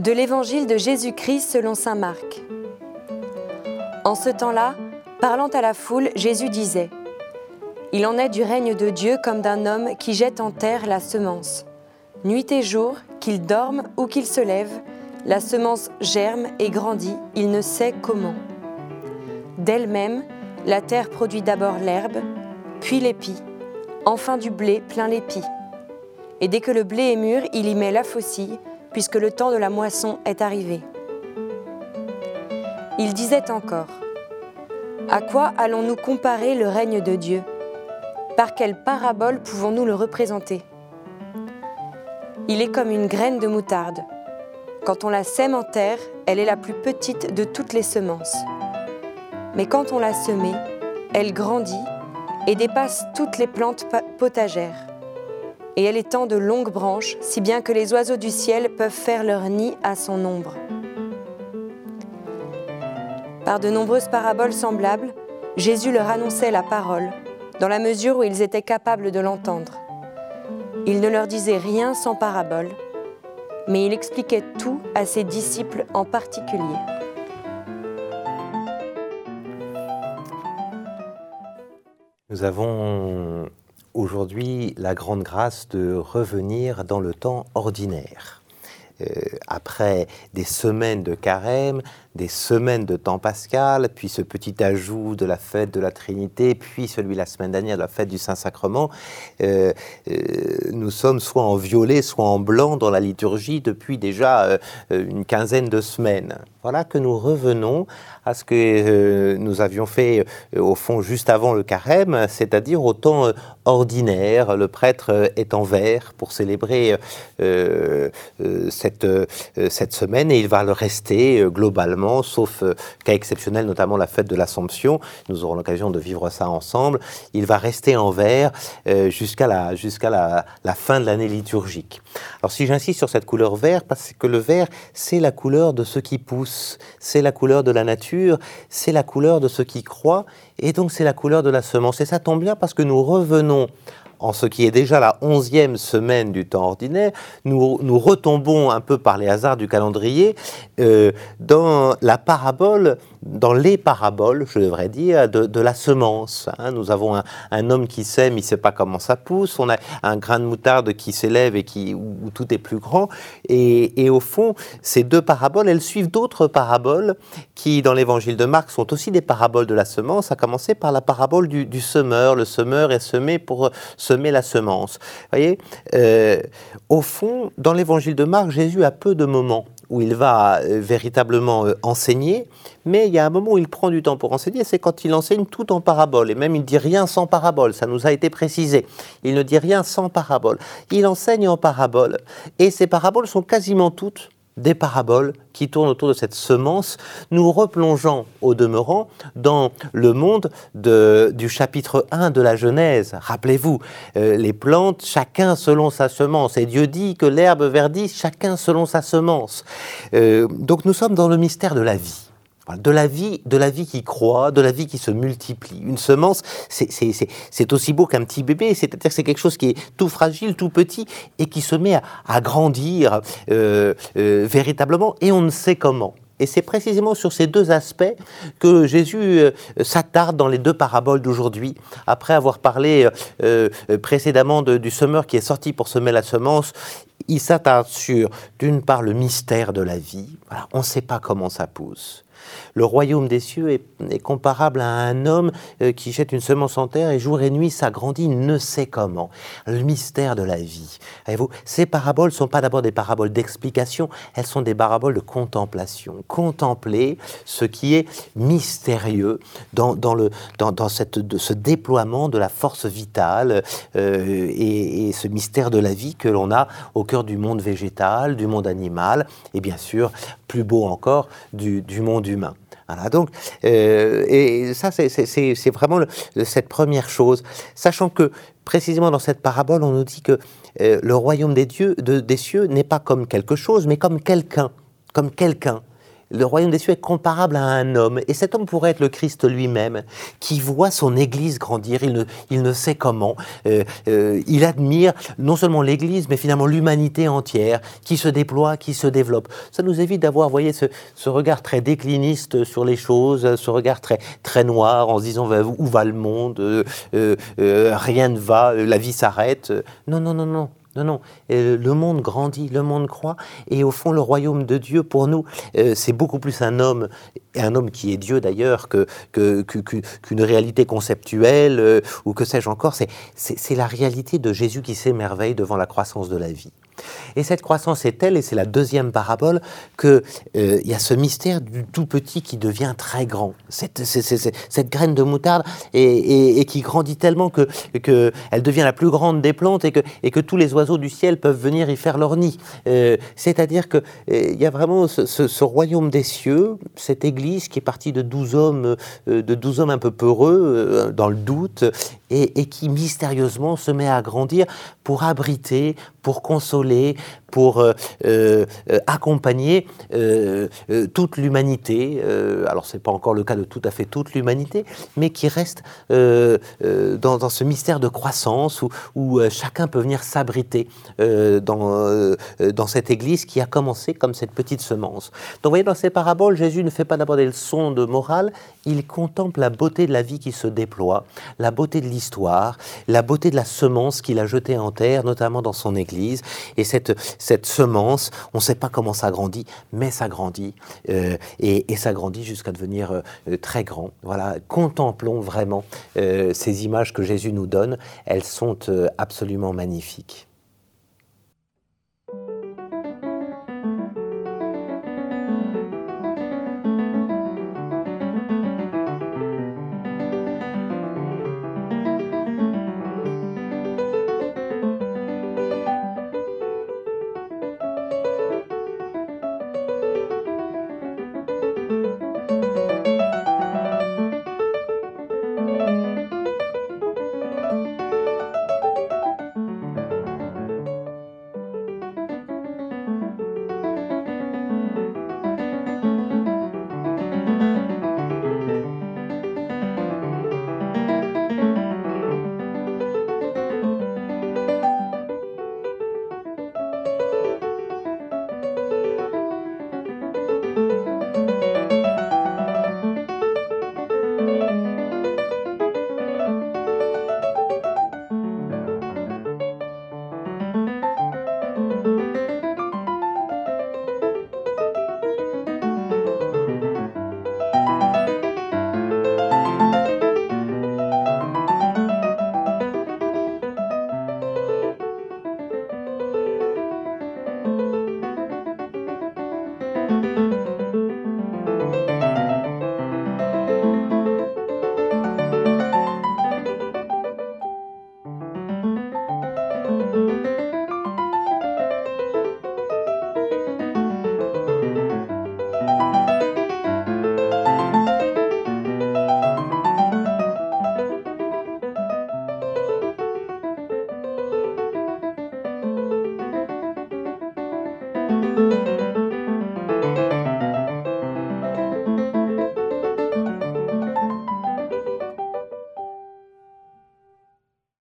De l'Évangile de Jésus-Christ selon Saint Marc. En ce temps-là, parlant à la foule, Jésus disait, Il en est du règne de Dieu comme d'un homme qui jette en terre la semence. Nuit et jour, qu'il dorme ou qu'il se lève, la semence germe et grandit, il ne sait comment. D'elle-même, la terre produit d'abord l'herbe, puis l'épi, enfin du blé plein l'épi. Et dès que le blé est mûr, il y met la faucille, puisque le temps de la moisson est arrivé. Il disait encore, À quoi allons-nous comparer le règne de Dieu? Par quelle parabole pouvons-nous le représenter? Il est comme une graine de moutarde. Quand on la sème en terre, elle est la plus petite de toutes les semences. Mais quand on l'a semée, elle grandit et dépasse toutes les plantes potagères et elle étend de longues branches, si bien que les oiseaux du ciel peuvent faire leur nid à son ombre. Par de nombreuses paraboles semblables, Jésus leur annonçait la parole, dans la mesure où ils étaient capables de l'entendre. Il ne leur disait rien sans parabole, mais il expliquait tout à ses disciples en particulier. Nous avons aujourd'hui la grande grâce de revenir dans le temps ordinaire. Euh, après des semaines de carême, des semaines de temps pascal, puis ce petit ajout de la fête de la Trinité, puis celui la semaine dernière de la fête du Saint-Sacrement, euh, euh, nous sommes soit en violet, soit en blanc dans la liturgie depuis déjà une quinzaine de semaines. Voilà que nous revenons à ce que nous avions fait au fond juste avant le carême, c'est-à-dire au temps ordinaire. Le prêtre est en vert pour célébrer cette, cette semaine et il va le rester globalement sauf euh, cas exceptionnel, notamment la fête de l'Assomption. Nous aurons l'occasion de vivre ça ensemble. Il va rester en vert euh, jusqu'à la, jusqu'à la, fin de l'année liturgique. Alors si j'insiste sur cette couleur vert, parce que le vert, c'est la couleur de ce qui pousse, c'est la couleur de la nature, c'est la couleur de ce qui croit, et donc c'est la couleur de la semence. Et ça tombe bien parce que nous revenons são en ce qui est déjà la onzième semaine du temps ordinaire, nous, retombons un peu par les hasards du calendrier euh, dans la parabole dans les paraboles, je devrais dire, de, la semence. Hein. Nous avons un, homme qui sème, il ne sait pas comment ça pousse. On a un grain de moutarde qui s'élève et qui, où, tout est plus grand. Et, au fond, ces deux paraboles, elles suivent d'autres paraboles qui, dans l'évangile de Marc, sont aussi des paraboles de la semence, à commencer par la parabole du, semeur. Le semeur est semé pour semer la semence. Voyez, euh, au fond, dans l'évangile de Marc, Jésus a peu de moments où il va euh, véritablement euh, enseigner, mais il y a un moment où il prend du temps pour enseigner, c'est quand il enseigne tout en parabole, et même il dit rien sans parabole, ça nous a été précisé. Il ne dit rien sans parabole. Il enseigne en parabole, et ces paraboles sont quasiment toutes des paraboles qui tournent autour de cette semence, nous replongeant au demeurant dans le monde du chapitre 1 de la Genèse. Rappelez-vous, euh, les plantes, chacun selon sa semence. Et Dieu dit que l'herbe verdit, chacun selon sa semence. Euh, donc nous sommes dans le mystère de la vie de la vie, de la vie qui croît, de la vie qui se multiplie. Une semence, c'est aussi beau qu'un petit bébé, c'est-à-dire que c'est quelque chose qui est tout fragile, tout petit, et qui se met à, grandir euh, euh, véritablement, et on ne sait comment. Et c'est précisément sur ces deux aspects que Jésus euh, s'attarde dans les deux paraboles d'aujourd'hui. Après avoir parlé précédemment du semeur qui est sorti pour semer la semence, il s'attarde sur, d'une part, le mystère de la vie. on ne sait pas comment ça pousse. Le royaume des cieux est, comparable à un homme euh, qui jette une semence en terre et jour et nuit s'agrandit, ne sait comment. Le mystère de la vie. vous ces paraboles ne sont pas d'abord des paraboles d'explication, elles sont des paraboles de contemplation. Contempler ce qui est mystérieux dans, le, dans, cette, ce déploiement de la force vitale euh, et, ce mystère de la vie que l'on a au cœur du monde végétal, du monde animal et bien sûr, plus beau encore, du, du monde Voilà, donc, euh, et ça, c'est vraiment cette première chose, sachant que précisément dans cette parabole, on nous dit que euh, le royaume des dieux, de, des cieux, n'est pas comme quelque chose, mais comme quelqu'un, comme quelqu'un. Le royaume des cieux est comparable à un homme, et cet homme pourrait être le Christ lui-même, qui voit son Église grandir, il ne, il ne sait comment, euh, euh, il admire non seulement l'Église, mais finalement l'humanité entière, qui se déploie, qui se développe. Ça nous évite d'avoir, vous voyez, ce, regard très décliniste sur les choses, ce regard très, très noir, en se disant où va le monde, euh, rien ne va, la vie s'arrête. Non, non, non, non. Non, non, le monde grandit, le monde croît, et au fond, le royaume de Dieu, pour nous, euh, c'est beaucoup plus un homme, un homme qui est Dieu d'ailleurs, qu'une réalité conceptuelle, euh, ou que sais-je encore, c'est la réalité de Jésus qui s'émerveille devant la croissance de la vie. Et cette croissance est telle, et c'est la deuxième parabole, qu'il euh, y a ce mystère du tout petit qui devient très grand. Cette, cette graine de moutarde et, qui grandit tellement que, elle devient la plus grande des plantes et que, et que tous les oiseaux du ciel peuvent venir y faire leur nid. Euh, c'est-à-dire qu'il euh, y a vraiment ce, royaume des cieux, cette église qui est partie de douze hommes, de douze hommes un peu peureux, dans le doute, et, qui mystérieusement se met à grandir pour abriter, pour consoler, pour euh, euh, accompagner euh, toute l'humanité. alors, ce n'est pas encore le cas de tout à fait toute l'humanité, mais qui reste dans, ce mystère de croissance où, où chacun peut venir s'abriter dans, dans cette Église qui a commencé comme cette petite semence. Donc, vous voyez, dans ces paraboles, Jésus ne fait pas d'abord des leçons de morale, il contemple la beauté de la vie qui se déploie, la beauté de l'histoire, la beauté de la semence qu'il a jetée en terre, notamment dans son Église. Et cette, cette semence, on ne sait pas comment ça grandit, mais ça grandit, euh, et, ça grandit jusqu'à devenir euh, très grand. Voilà, contemplons vraiment euh, ces images que Jésus nous donne, elles sont absolument magnifiques. Música